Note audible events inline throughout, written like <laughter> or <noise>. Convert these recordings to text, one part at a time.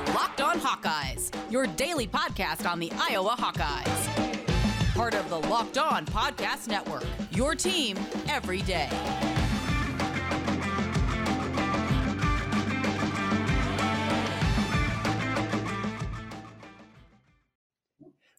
are Locked On Hawkeyes, your daily podcast on the Iowa Hawkeyes. Part of the Locked On Podcast Network, your team every day.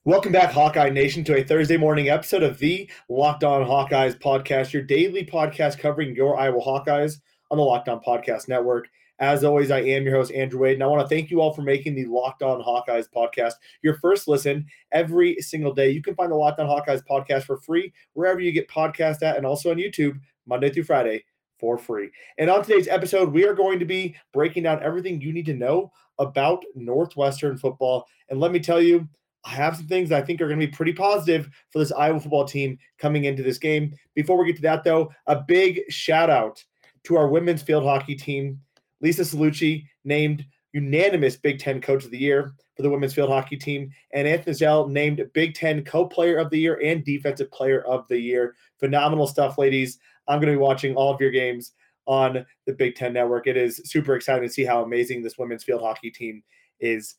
Welcome back, Hawkeye Nation, to a Thursday morning episode of the Locked On Hawkeyes podcast, your daily podcast covering your Iowa Hawkeyes on the Locked On Podcast Network. As always, I am your host, Andrew Wade, and I want to thank you all for making the Locked On Hawkeyes podcast your first listen every single day. You can find the Locked On Hawkeyes podcast for free wherever you get podcasts at, and also on YouTube Monday through Friday for free. And on today's episode, we are going to be breaking down everything you need to know about Northwestern football. And let me tell you, I have some things I think are going to be pretty positive for this Iowa football team coming into this game. Before we get to that, though, a big shout out to our women's field hockey team. Lisa Cellucci named unanimous Big Ten Coach of the Year for the women's field hockey team, and Anthe Nijziel named Big Ten Co-Player of the Year and Defensive Player of the Year. Phenomenal stuff, ladies. I'm going to be watching all of your games on the Big Ten Network. It is super exciting to see how amazing this women's field hockey team is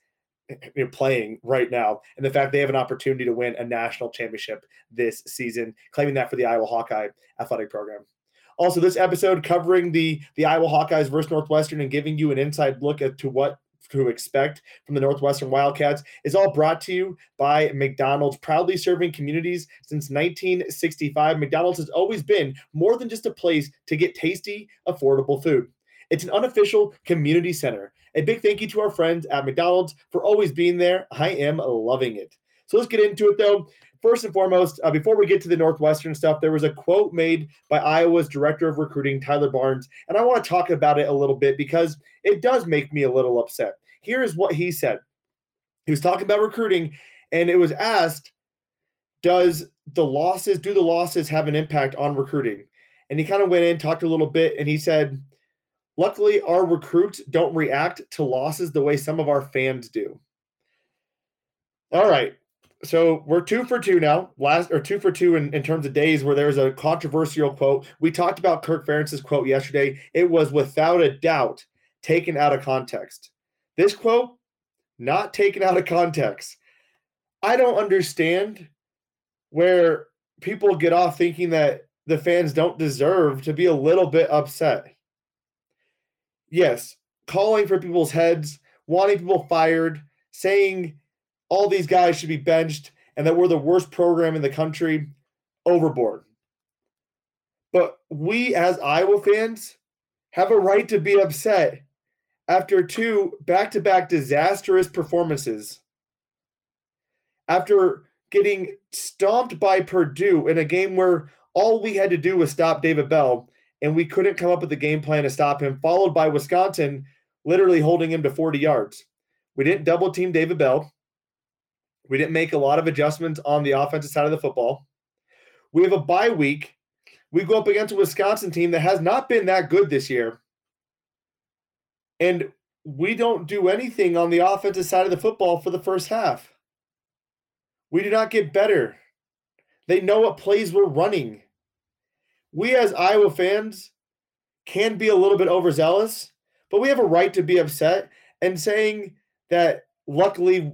playing right now, and the fact they have an opportunity to win a national championship this season, claiming that for the Iowa Hawkeye athletic program. Also, this episode covering the the Iowa Hawkeyes versus Northwestern and giving you an inside look at to what to expect from the Northwestern Wildcats is all brought to you by McDonald's, proudly serving communities since 1965. McDonald's has always been more than just a place to get tasty, affordable food. It's an unofficial community center. A big thank you to our friends at McDonald's for always being there. I am loving it. So let's get into it though. First and foremost, uh, before we get to the Northwestern stuff, there was a quote made by Iowa's director of recruiting, Tyler Barnes, and I want to talk about it a little bit because it does make me a little upset. Here is what he said. He was talking about recruiting, and it was asked, "Does the losses do the losses have an impact on recruiting?" And he kind of went in, talked a little bit, and he said, "Luckily, our recruits don't react to losses the way some of our fans do." All right, so we're two for two now. Last or two for two in, in terms of days where there's a controversial quote. We talked about Kirk Ferentz's quote yesterday. It was without a doubt taken out of context. This quote, not taken out of context. I don't understand where people get off thinking that the fans don't deserve to be a little bit upset. Yes, calling for people's heads, wanting people fired, saying all these guys should be benched and that we're the worst program in the country overboard. But we, as Iowa fans, have a right to be upset after two back to back disastrous performances. After getting stomped by Purdue in a game where all we had to do was stop David Bell, and we couldn't come up with a game plan to stop him, followed by Wisconsin literally holding him to 40 yards. We didn't double team David Bell. We didn't make a lot of adjustments on the offensive side of the football. We have a bye week. We go up against a Wisconsin team that has not been that good this year. And we don't do anything on the offensive side of the football for the first half. We do not get better. They know what plays we're running. We, as Iowa fans, can be a little bit overzealous, but we have a right to be upset and saying that luckily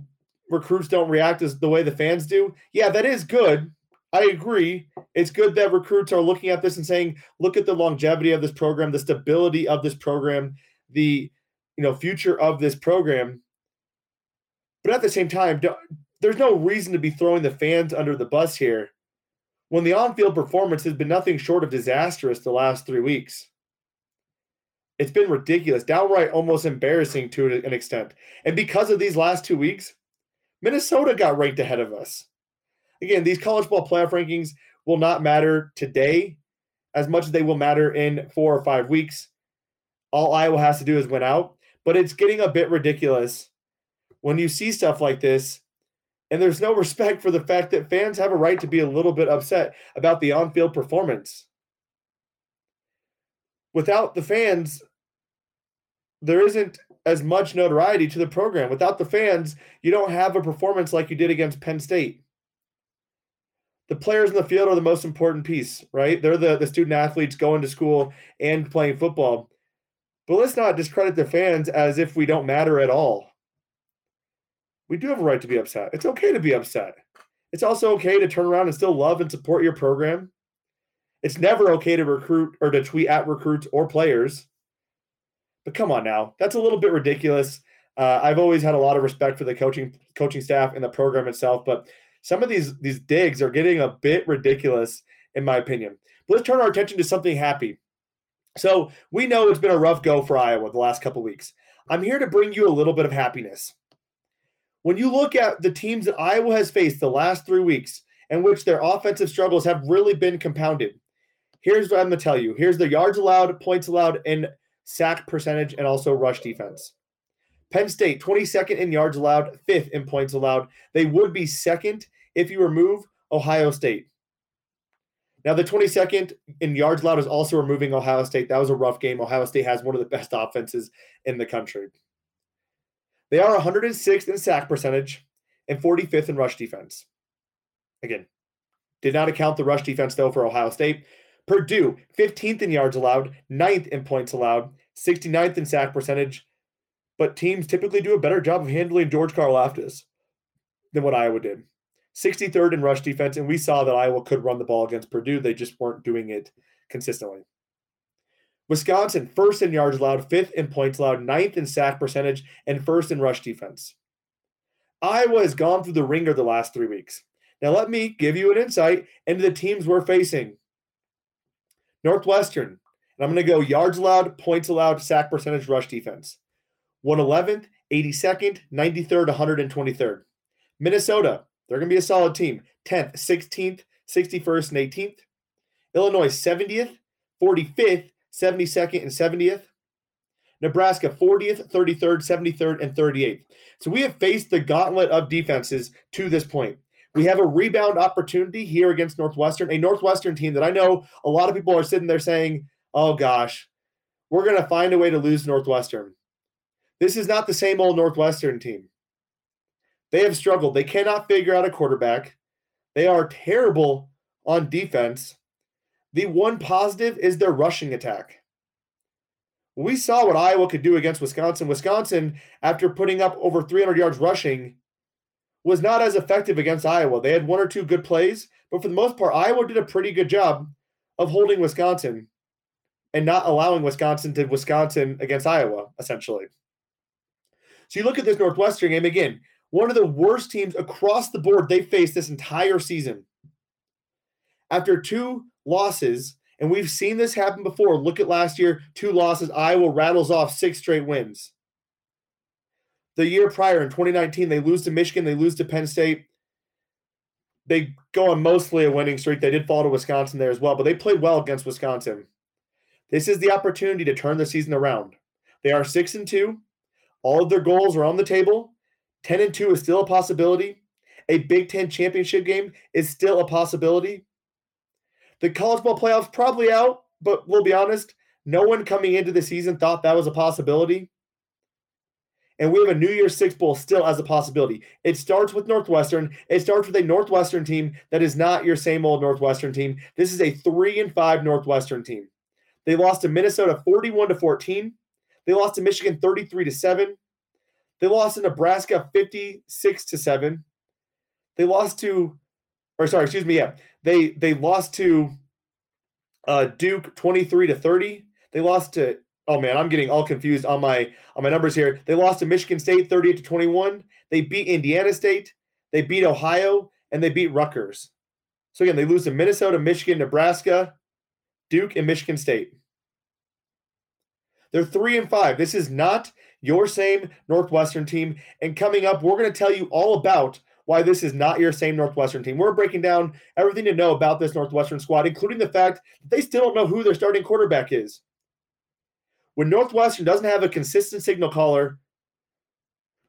recruits don't react as the way the fans do. Yeah, that is good. I agree. It's good that recruits are looking at this and saying, look at the longevity of this program, the stability of this program, the you know future of this program. But at the same time, there's no reason to be throwing the fans under the bus here when the on-field performance has been nothing short of disastrous the last three weeks. It's been ridiculous, downright almost embarrassing to an extent. And because of these last two weeks, Minnesota got ranked ahead of us. Again, these college ball playoff rankings will not matter today as much as they will matter in four or five weeks. All Iowa has to do is win out. But it's getting a bit ridiculous when you see stuff like this and there's no <laughs> respect for the fact that fans have a right to be a little bit upset about the on field performance. Without the fans, there isn't as much notoriety to the program. Without the fans, you don't have a performance like you did against Penn State. The players in the field are the most important piece, right? They're the, the student athletes going to school and playing football. But let's not discredit the fans as if we don't matter at all. We do have a right to be upset. It's okay to be upset. It's also okay to turn around and still love and support your program. It's never okay to recruit or to tweet at recruits or players. But come on now, that's a little bit ridiculous. Uh, I've always had a lot of respect for the coaching coaching staff and the program itself, but some of these these digs are getting a bit ridiculous, in my opinion. But let's turn our attention to something happy. So we know it's been a rough go for Iowa the last couple weeks. I'm here to bring you a little bit of happiness. When you look at the teams that Iowa has faced the last three weeks, in which their offensive struggles have really been compounded, here's what I'm going to tell you. Here's the yards allowed, points allowed, and sack percentage, and also rush defense. Penn State, 22nd in yards allowed, fifth in points allowed. They would be second if you remove Ohio State. Now, the 22nd in yards allowed is also removing Ohio State. That was a rough game. Ohio State has one of the best offenses in the country. They are 106th in sack percentage and 45th in rush defense. Again, did not account the rush defense, though, for Ohio State. Purdue, 15th in yards allowed, 9th in points allowed, 69th in sack percentage. But teams typically do a better job of handling George Karlaftis than what Iowa did. 63rd in rush defense, and we saw that Iowa could run the ball against Purdue. They just weren't doing it consistently. Wisconsin, first in yards allowed, fifth in points allowed, ninth in sack percentage, and first in rush defense. Iowa has gone through the ringer the last three weeks. Now, let me give you an insight into the teams we're facing. Northwestern, and I'm going to go yards allowed, points allowed, sack percentage, rush defense. 111th, 82nd, 93rd, 123rd. Minnesota, they're going to be a solid team. 10th, 16th, 61st, and 18th. Illinois, 70th, 45th, 72nd, and 70th. Nebraska 40th, 33rd, 73rd, and 38th. So we have faced the gauntlet of defenses to this point. We have a rebound opportunity here against Northwestern, a Northwestern team that I know a lot of people are sitting there saying, oh gosh, we're going to find a way to lose Northwestern. This is not the same old Northwestern team. They have struggled. They cannot figure out a quarterback. They are terrible on defense. The one positive is their rushing attack. We saw what Iowa could do against Wisconsin. Wisconsin, after putting up over 300 yards rushing, was not as effective against Iowa. They had one or two good plays, but for the most part, Iowa did a pretty good job of holding Wisconsin and not allowing Wisconsin to Wisconsin against Iowa, essentially. So you look at this Northwestern game again, one of the worst teams across the board they faced this entire season. After two losses, and we've seen this happen before. Look at last year, two losses. Iowa rattles off six straight wins. The year prior in 2019, they lose to Michigan, they lose to Penn State. They go on mostly a winning streak. They did fall to Wisconsin there as well, but they played well against Wisconsin. This is the opportunity to turn the season around. They are 6 and 2. All of their goals are on the table. 10 and 2 is still a possibility. A Big 10 championship game is still a possibility. The college ball playoffs probably out, but we'll be honest, no one coming into the season thought that was a possibility. And we have a New Year's Six Bowl still as a possibility. It starts with Northwestern. It starts with a Northwestern team that is not your same old Northwestern team. This is a three and five Northwestern team. They lost to Minnesota 41 to 14. They lost to Michigan 33 to 7. They lost to Nebraska 56 to 7. They lost to, or sorry, excuse me, yeah. They they lost to uh, Duke 23 to 30. They lost to oh man, I'm getting all confused on my on my numbers here. They lost to Michigan State 38 to 21. They beat Indiana State, they beat Ohio, and they beat Rutgers. So again, they lose to Minnesota, Michigan, Nebraska, Duke, and Michigan State. They're three and five. This is not your same Northwestern team. And coming up, we're going to tell you all about why this is not your same Northwestern team. We're breaking down everything to know about this Northwestern squad, including the fact that they still don't know who their starting quarterback is. When Northwestern doesn't have a consistent signal caller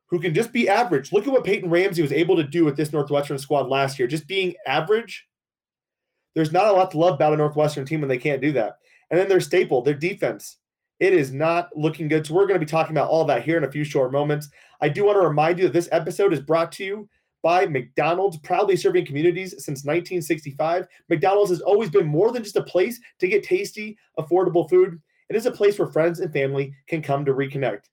who can just be average, look at what Peyton Ramsey was able to do with this Northwestern squad last year. Just being average, there's not a lot to love about a Northwestern team when they can't do that. And then their staple, their defense. It is not looking good. So we're going to be talking about all that here in a few short moments. I do want to remind you that this episode is brought to you by McDonald's, proudly serving communities since 1965. McDonald's has always been more than just a place to get tasty, affordable food. It is a place where friends and family can come to reconnect.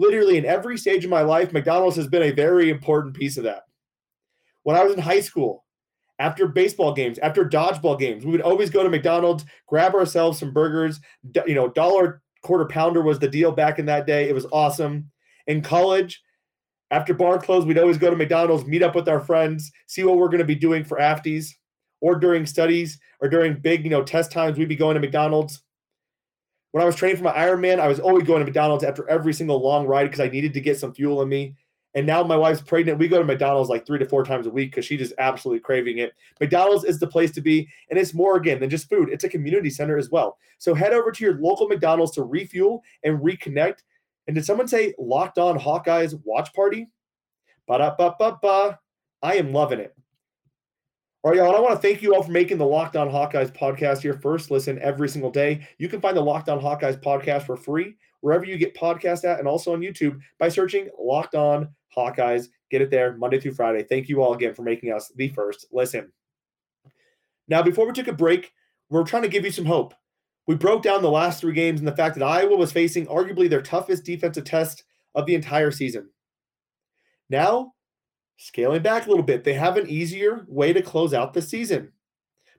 literally in every stage of my life, McDonald's has been a very important piece of that. When I was in high school, after baseball games, after dodgeball games, we would always go to McDonald's, grab ourselves some burgers. You know, dollar quarter pounder was the deal back in that day. It was awesome. In college, after bar close, we'd always go to McDonald's, meet up with our friends, see what we're going to be doing for afties, or during studies or during big, you know, test times, we'd be going to McDonald's. When I was training for my Ironman, I was always going to McDonald's after every single long ride because I needed to get some fuel in me. And now my wife's pregnant. We go to McDonald's like three to four times a week because she's just absolutely craving it. McDonald's is the place to be. And it's more, again, than just food, it's a community center as well. So head over to your local McDonald's to refuel and reconnect. And did someone say locked on Hawkeyes watch party? Ba da ba ba ba. I am loving it. All right, y'all. I want to thank you all for making the Locked On Hawkeyes podcast your first listen every single day. You can find the Locked On Hawkeyes podcast for free wherever you get podcasts at and also on YouTube by searching Locked On Hawkeyes. Get it there Monday through Friday. Thank you all again for making us the first listen. Now, before we took a break, we're trying to give you some hope. We broke down the last three games and the fact that Iowa was facing arguably their toughest defensive test of the entire season. Now, Scaling back a little bit, they have an easier way to close out the season.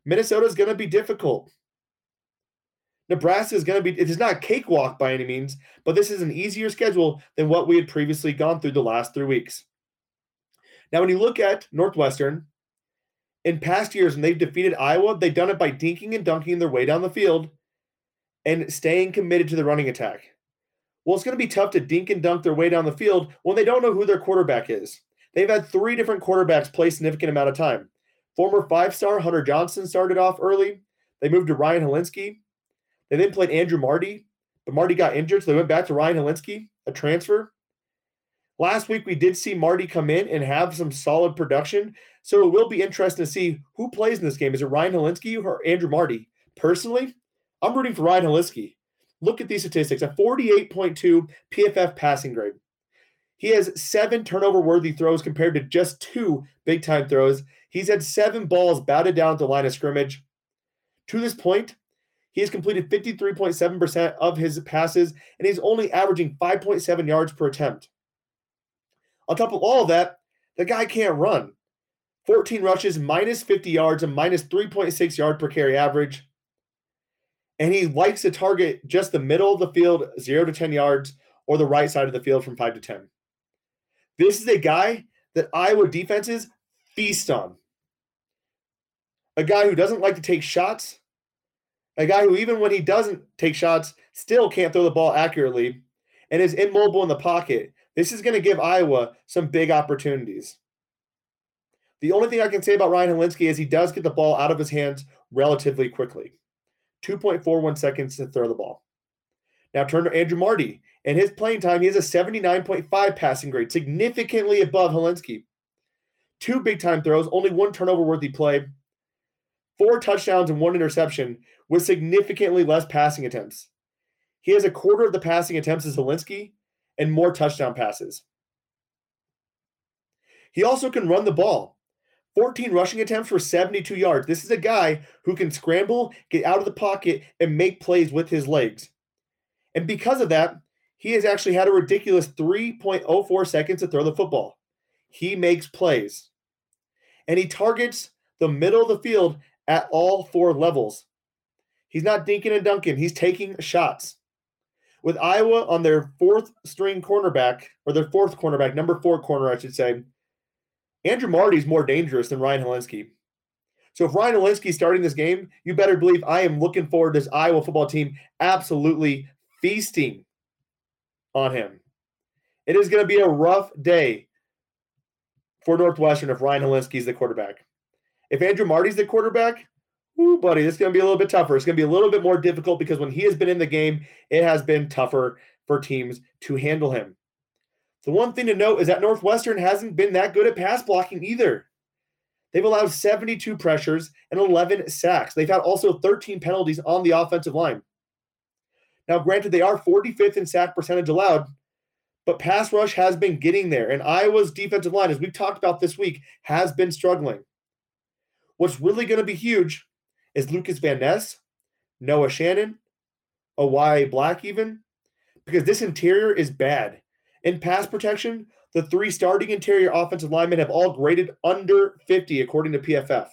Minnesota is going to be difficult. Nebraska is going to be, it is not a cakewalk by any means, but this is an easier schedule than what we had previously gone through the last three weeks. Now, when you look at Northwestern, in past years, when they've defeated Iowa, they've done it by dinking and dunking their way down the field and staying committed to the running attack. Well, it's going to be tough to dink and dunk their way down the field when they don't know who their quarterback is. They've had three different quarterbacks play significant amount of time. Former five-star Hunter Johnson started off early. They moved to Ryan Hilinski. They then played Andrew Marty, but Marty got injured, so they went back to Ryan Hilinski, a transfer. Last week, we did see Marty come in and have some solid production. So it will be interesting to see who plays in this game. Is it Ryan Hilinski or Andrew Marty? Personally, I'm rooting for Ryan Hilinski. Look at these statistics a 48.2 PFF passing grade, he has seven turnover worthy throws compared to just two big time throws. He's had seven balls batted down at the line of scrimmage. To this point, he has completed 53.7% of his passes, and he's only averaging 5.7 yards per attempt. On top of all of that, the guy can't run. 14 rushes, minus 50 yards, and minus 3.6 yard per carry average. And he likes to target just the middle of the field, 0 to 10 yards, or the right side of the field from 5 to 10. This is a guy that Iowa defenses feast on. A guy who doesn't like to take shots. A guy who, even when he doesn't take shots, still can't throw the ball accurately and is immobile in the pocket. This is going to give Iowa some big opportunities. The only thing I can say about Ryan Hilinski is he does get the ball out of his hands relatively quickly 2.41 seconds to throw the ball. Now turn to Andrew Marty. and his playing time, he has a 79.5 passing grade, significantly above Hilinski. Two big time throws, only one turnover worthy play, four touchdowns and one interception with significantly less passing attempts. He has a quarter of the passing attempts as Hilinski and more touchdown passes. He also can run the ball. 14 rushing attempts for 72 yards. This is a guy who can scramble, get out of the pocket, and make plays with his legs. And because of that, he has actually had a ridiculous 3.04 seconds to throw the football. He makes plays. And he targets the middle of the field at all four levels. He's not dinking and dunking, he's taking shots. With Iowa on their fourth string cornerback, or their fourth cornerback, number four corner, I should say, Andrew Marty is more dangerous than Ryan Hilinski. So if Ryan Hilinski is starting this game, you better believe I am looking forward to this Iowa football team absolutely feasting on him. It is going to be a rough day for Northwestern if Ryan Hilinski is the quarterback. If Andrew Marty's the quarterback, ooh, buddy, is going to be a little bit tougher. It's going to be a little bit more difficult because when he has been in the game, it has been tougher for teams to handle him. The one thing to note is that Northwestern hasn't been that good at pass blocking either. They've allowed 72 pressures and 11 sacks. They've had also 13 penalties on the offensive line. Now, granted, they are 45th in sack percentage allowed, but pass rush has been getting there. And Iowa's defensive line, as we've talked about this week, has been struggling. What's really going to be huge is Lucas Van Ness, Noah Shannon, Yahya Black, even, because this interior is bad. In pass protection, the three starting interior offensive linemen have all graded under 50 according to PFF.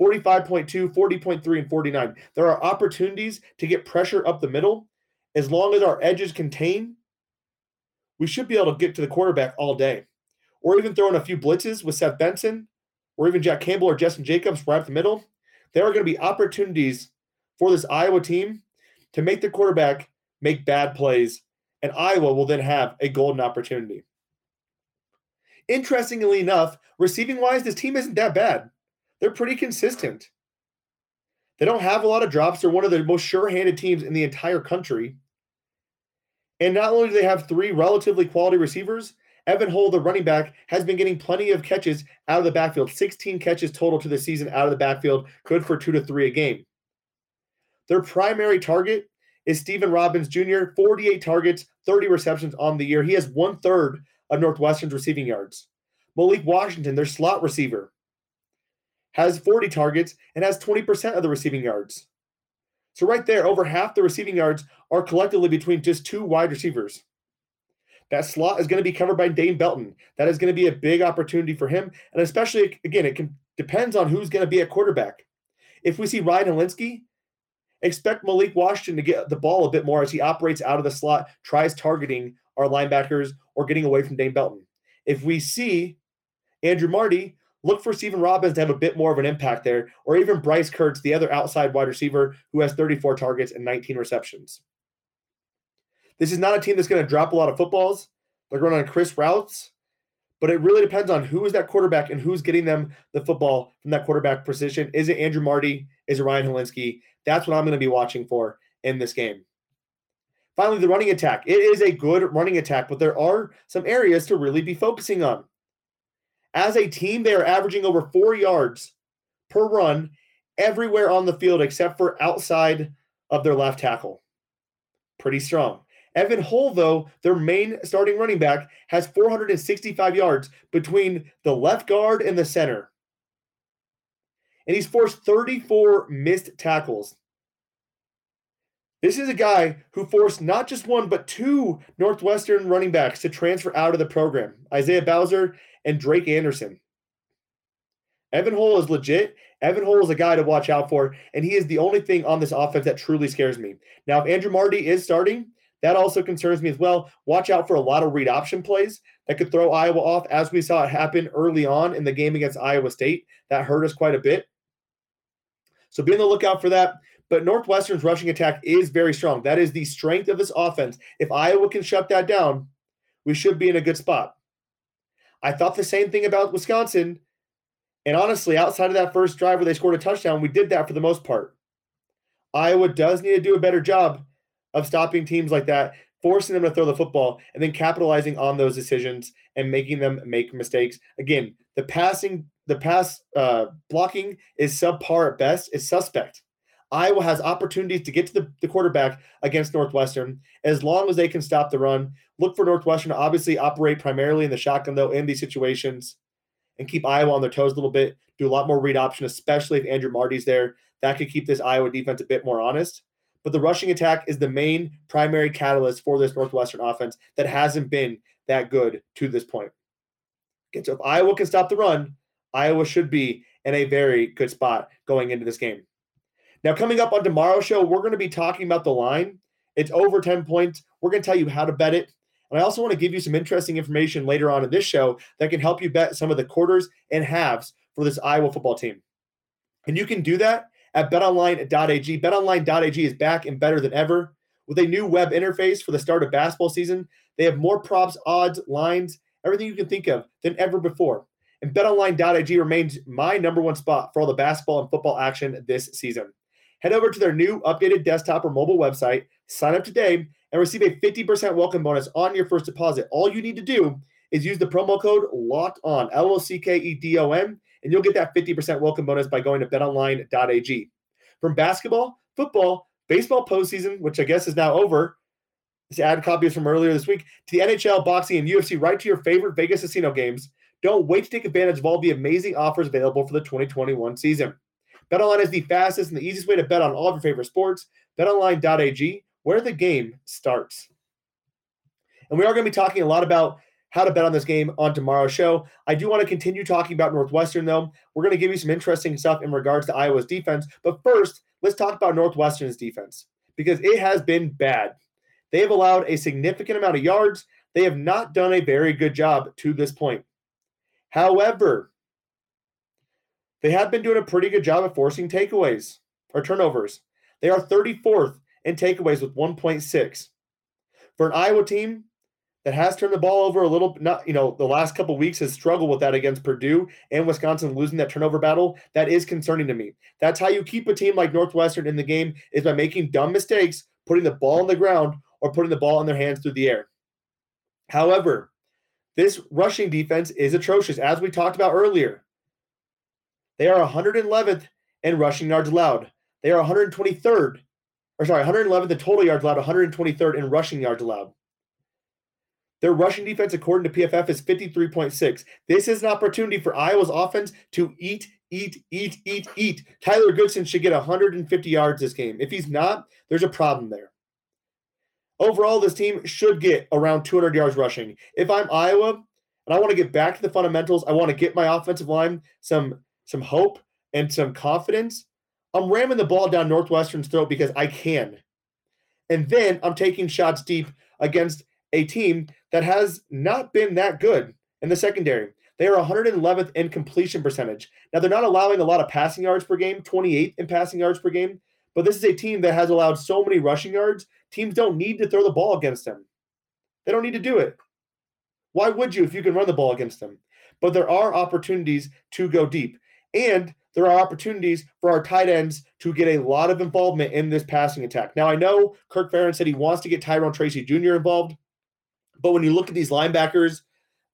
45.2, 40.3, and 49. There are opportunities to get pressure up the middle. As long as our edges contain, we should be able to get to the quarterback all day. Or even throw in a few blitzes with Seth Benson, or even Jack Campbell or Justin Jacobs right up the middle. There are going to be opportunities for this Iowa team to make the quarterback make bad plays, and Iowa will then have a golden opportunity. Interestingly enough, receiving wise, this team isn't that bad. They're pretty consistent. They don't have a lot of drops. They're one of the most sure handed teams in the entire country. And not only do they have three relatively quality receivers, Evan Hull, the running back, has been getting plenty of catches out of the backfield 16 catches total to the season out of the backfield, good for two to three a game. Their primary target is Stephen Robbins Jr., 48 targets, 30 receptions on the year. He has one third of Northwestern's receiving yards. Malik Washington, their slot receiver, has 40 targets and has 20% of the receiving yards. So, right there, over half the receiving yards are collectively between just two wide receivers. That slot is going to be covered by Dane Belton. That is going to be a big opportunity for him. And especially, again, it can, depends on who's going to be a quarterback. If we see Ryan Hilinski, expect Malik Washington to get the ball a bit more as he operates out of the slot, tries targeting our linebackers or getting away from Dane Belton. If we see Andrew Marty, look for Stephen Robbins to have a bit more of an impact there, or even Bryce Kirtz, the other outside wide receiver who has 34 targets and 19 receptions. This is not a team that's going to drop a lot of footballs. They're going on crisp routes, but it really depends on who is that quarterback and who's getting them the football from that quarterback position. Is it Andrew Marty? Is it Ryan Hilinski? That's what I'm going to be watching for in this game. Finally, the running attack. It is a good running attack, but there are some areas to really be focusing on. As a team, they are averaging over four yards per run everywhere on the field except for outside of their left tackle. Pretty strong. Evan Hull, though, their main starting running back, has 465 yards between the left guard and the center. And he's forced 34 missed tackles. This is a guy who forced not just one, but two Northwestern running backs to transfer out of the program Isaiah Bowser and Drake Anderson. Evan Hull is legit. Evan Hull is a guy to watch out for, and he is the only thing on this offense that truly scares me. Now, if Andrew Marty is starting, that also concerns me as well. Watch out for a lot of read option plays that could throw Iowa off, as we saw it happen early on in the game against Iowa State. That hurt us quite a bit. So be on the lookout for that. But Northwestern's rushing attack is very strong. That is the strength of this offense. If Iowa can shut that down, we should be in a good spot. I thought the same thing about Wisconsin. And honestly, outside of that first drive where they scored a touchdown, we did that for the most part. Iowa does need to do a better job of stopping teams like that, forcing them to throw the football, and then capitalizing on those decisions and making them make mistakes. Again, the passing, the pass uh, blocking is subpar at best, is suspect. Iowa has opportunities to get to the, the quarterback against Northwestern as long as they can stop the run. Look for Northwestern to obviously operate primarily in the shotgun, though, in these situations and keep Iowa on their toes a little bit. Do a lot more read option, especially if Andrew Marty's there. That could keep this Iowa defense a bit more honest. But the rushing attack is the main primary catalyst for this Northwestern offense that hasn't been that good to this point. Okay, so if Iowa can stop the run, Iowa should be in a very good spot going into this game. Now, coming up on tomorrow's show, we're going to be talking about the line. It's over 10 points. We're going to tell you how to bet it. And I also want to give you some interesting information later on in this show that can help you bet some of the quarters and halves for this Iowa football team. And you can do that at betonline.ag. Betonline.ag is back and better than ever. With a new web interface for the start of basketball season, they have more props, odds, lines, everything you can think of than ever before. And betonline.ag remains my number one spot for all the basketball and football action this season. Head over to their new updated desktop or mobile website, sign up today, and receive a 50% welcome bonus on your first deposit. All you need to do is use the promo code LOCKED ON, L O C K E D O N, and you'll get that 50% welcome bonus by going to betonline.ag. From basketball, football, baseball postseason, which I guess is now over. This ad copy is from earlier this week, to the NHL, boxing, and UFC, right to your favorite Vegas casino games. Don't wait to take advantage of all the amazing offers available for the 2021 season. BetOnline is the fastest and the easiest way to bet on all of your favorite sports. BetOnline.ag, where the game starts. And we are going to be talking a lot about how to bet on this game on tomorrow's show. I do want to continue talking about Northwestern, though. We're going to give you some interesting stuff in regards to Iowa's defense. But first, let's talk about Northwestern's defense because it has been bad. They have allowed a significant amount of yards. They have not done a very good job to this point. However, they have been doing a pretty good job of forcing takeaways or turnovers. They are 34th in takeaways with 1.6. For an Iowa team that has turned the ball over a little, not you know, the last couple weeks has struggled with that against Purdue and Wisconsin losing that turnover battle. That is concerning to me. That's how you keep a team like Northwestern in the game is by making dumb mistakes, putting the ball on the ground, or putting the ball in their hands through the air. However, this rushing defense is atrocious, as we talked about earlier. They are 111th in rushing yards allowed. They are 123rd, or sorry, 111th in total yards allowed, 123rd in rushing yards allowed. Their rushing defense, according to PFF, is 53.6. This is an opportunity for Iowa's offense to eat, eat, eat, eat, eat. Tyler Goodson should get 150 yards this game. If he's not, there's a problem there. Overall, this team should get around 200 yards rushing. If I'm Iowa and I want to get back to the fundamentals, I want to get my offensive line some some hope and some confidence. I'm ramming the ball down Northwestern's throat because I can. And then I'm taking shots deep against a team that has not been that good in the secondary. They are 111th in completion percentage. Now, they're not allowing a lot of passing yards per game, 28th in passing yards per game, but this is a team that has allowed so many rushing yards. Teams don't need to throw the ball against them. They don't need to do it. Why would you if you can run the ball against them? But there are opportunities to go deep. And there are opportunities for our tight ends to get a lot of involvement in this passing attack. Now, I know Kirk Ferentz said he wants to get Tyrone Tracy Jr. involved, but when you look at these linebackers,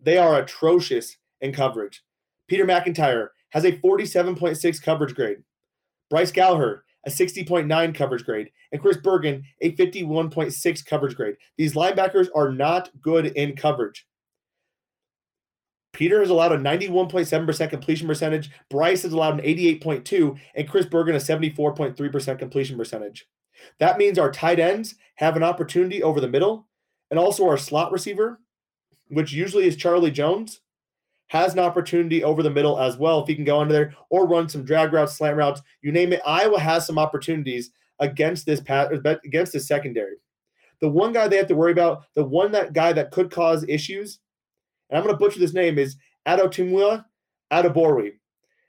they are atrocious in coverage. Peter McIntyre has a 47.6 coverage grade. Bryce Gallagher, a 60.9 coverage grade, and Chris Bergin, a 51.6 coverage grade. These linebackers are not good in coverage. Peter has allowed a 91.7% completion percentage. Bryce has allowed an 88.2, and Chris Bergin a 74.3% completion percentage. That means our tight ends have an opportunity over the middle, and also our slot receiver, which usually is Charlie Jones, has an opportunity over the middle as well if he can go under there or run some drag routes, slant routes, you name it. Iowa has some opportunities against this against this secondary. The one guy they have to worry about, the one that guy that could cause issues and I'm going to butcher this name, is Adetomiwa Adebawore.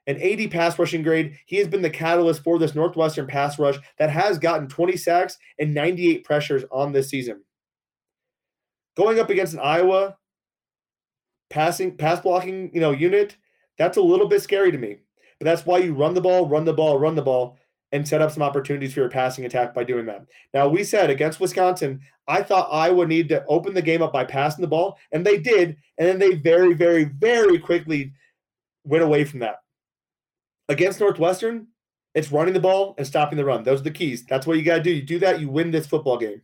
An 80 pass rushing grade. He has been the catalyst for this Northwestern pass rush that has gotten 20 sacks and 98 pressures on this season. Going up against an Iowa passing pass blocking, you know, unit, that's a little bit scary to me. But that's why you run the ball, run the ball, run the ball and set up some opportunities for your passing attack by doing that. Now, we said against Wisconsin, I thought Iowa needed to open the game up by passing the ball, and they did. And then they very, very, very quickly went away from that. Against Northwestern, it's running the ball and stopping the run. Those are the keys. That's what you got to do. You do that, you win this football game.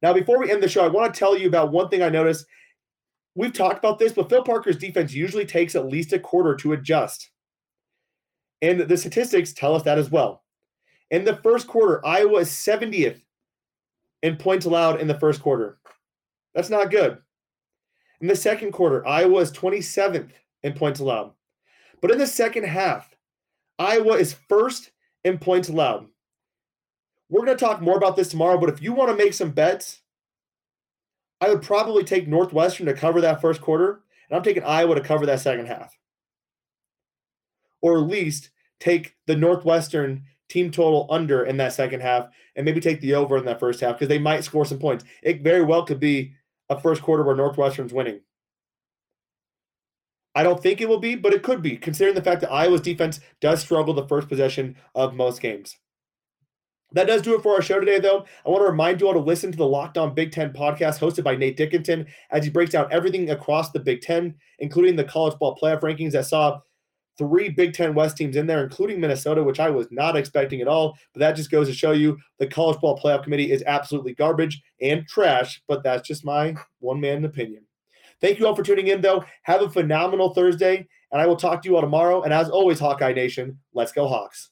Now, before we end the show, I want to tell you about one thing I noticed. We've talked about this, but Phil Parker's defense usually takes at least a quarter to adjust. And the statistics tell us that as well. In the first quarter, Iowa is 70th in points allowed in the first quarter. That's not good. In the second quarter, Iowa is 27th in points allowed. But in the second half, Iowa is first in points allowed. We're going to talk more about this tomorrow, but if you want to make some bets, I would probably take Northwestern to cover that first quarter, and I'm taking Iowa to cover that second half. Or at least take the Northwestern team total under in that second half and maybe take the over in that first half because they might score some points. It very well could be a first quarter where Northwestern's winning. I don't think it will be, but it could be, considering the fact that Iowa's defense does struggle the first possession of most games. That does do it for our show today, though. I want to remind you all to listen to the Locked On Big Ten podcast hosted by Nate Dickinson as he breaks down everything across the Big Ten, including the college ball playoff rankings that saw three Big Ten West teams in there, including Minnesota, which I was not expecting at all. But that just goes to show you the college ball playoff committee is absolutely garbage and trash. But that's just my one man opinion. Thank you all for tuning in, though. Have a phenomenal Thursday, and I will talk to you all tomorrow. And as always, Hawkeye Nation, let's go Hawks.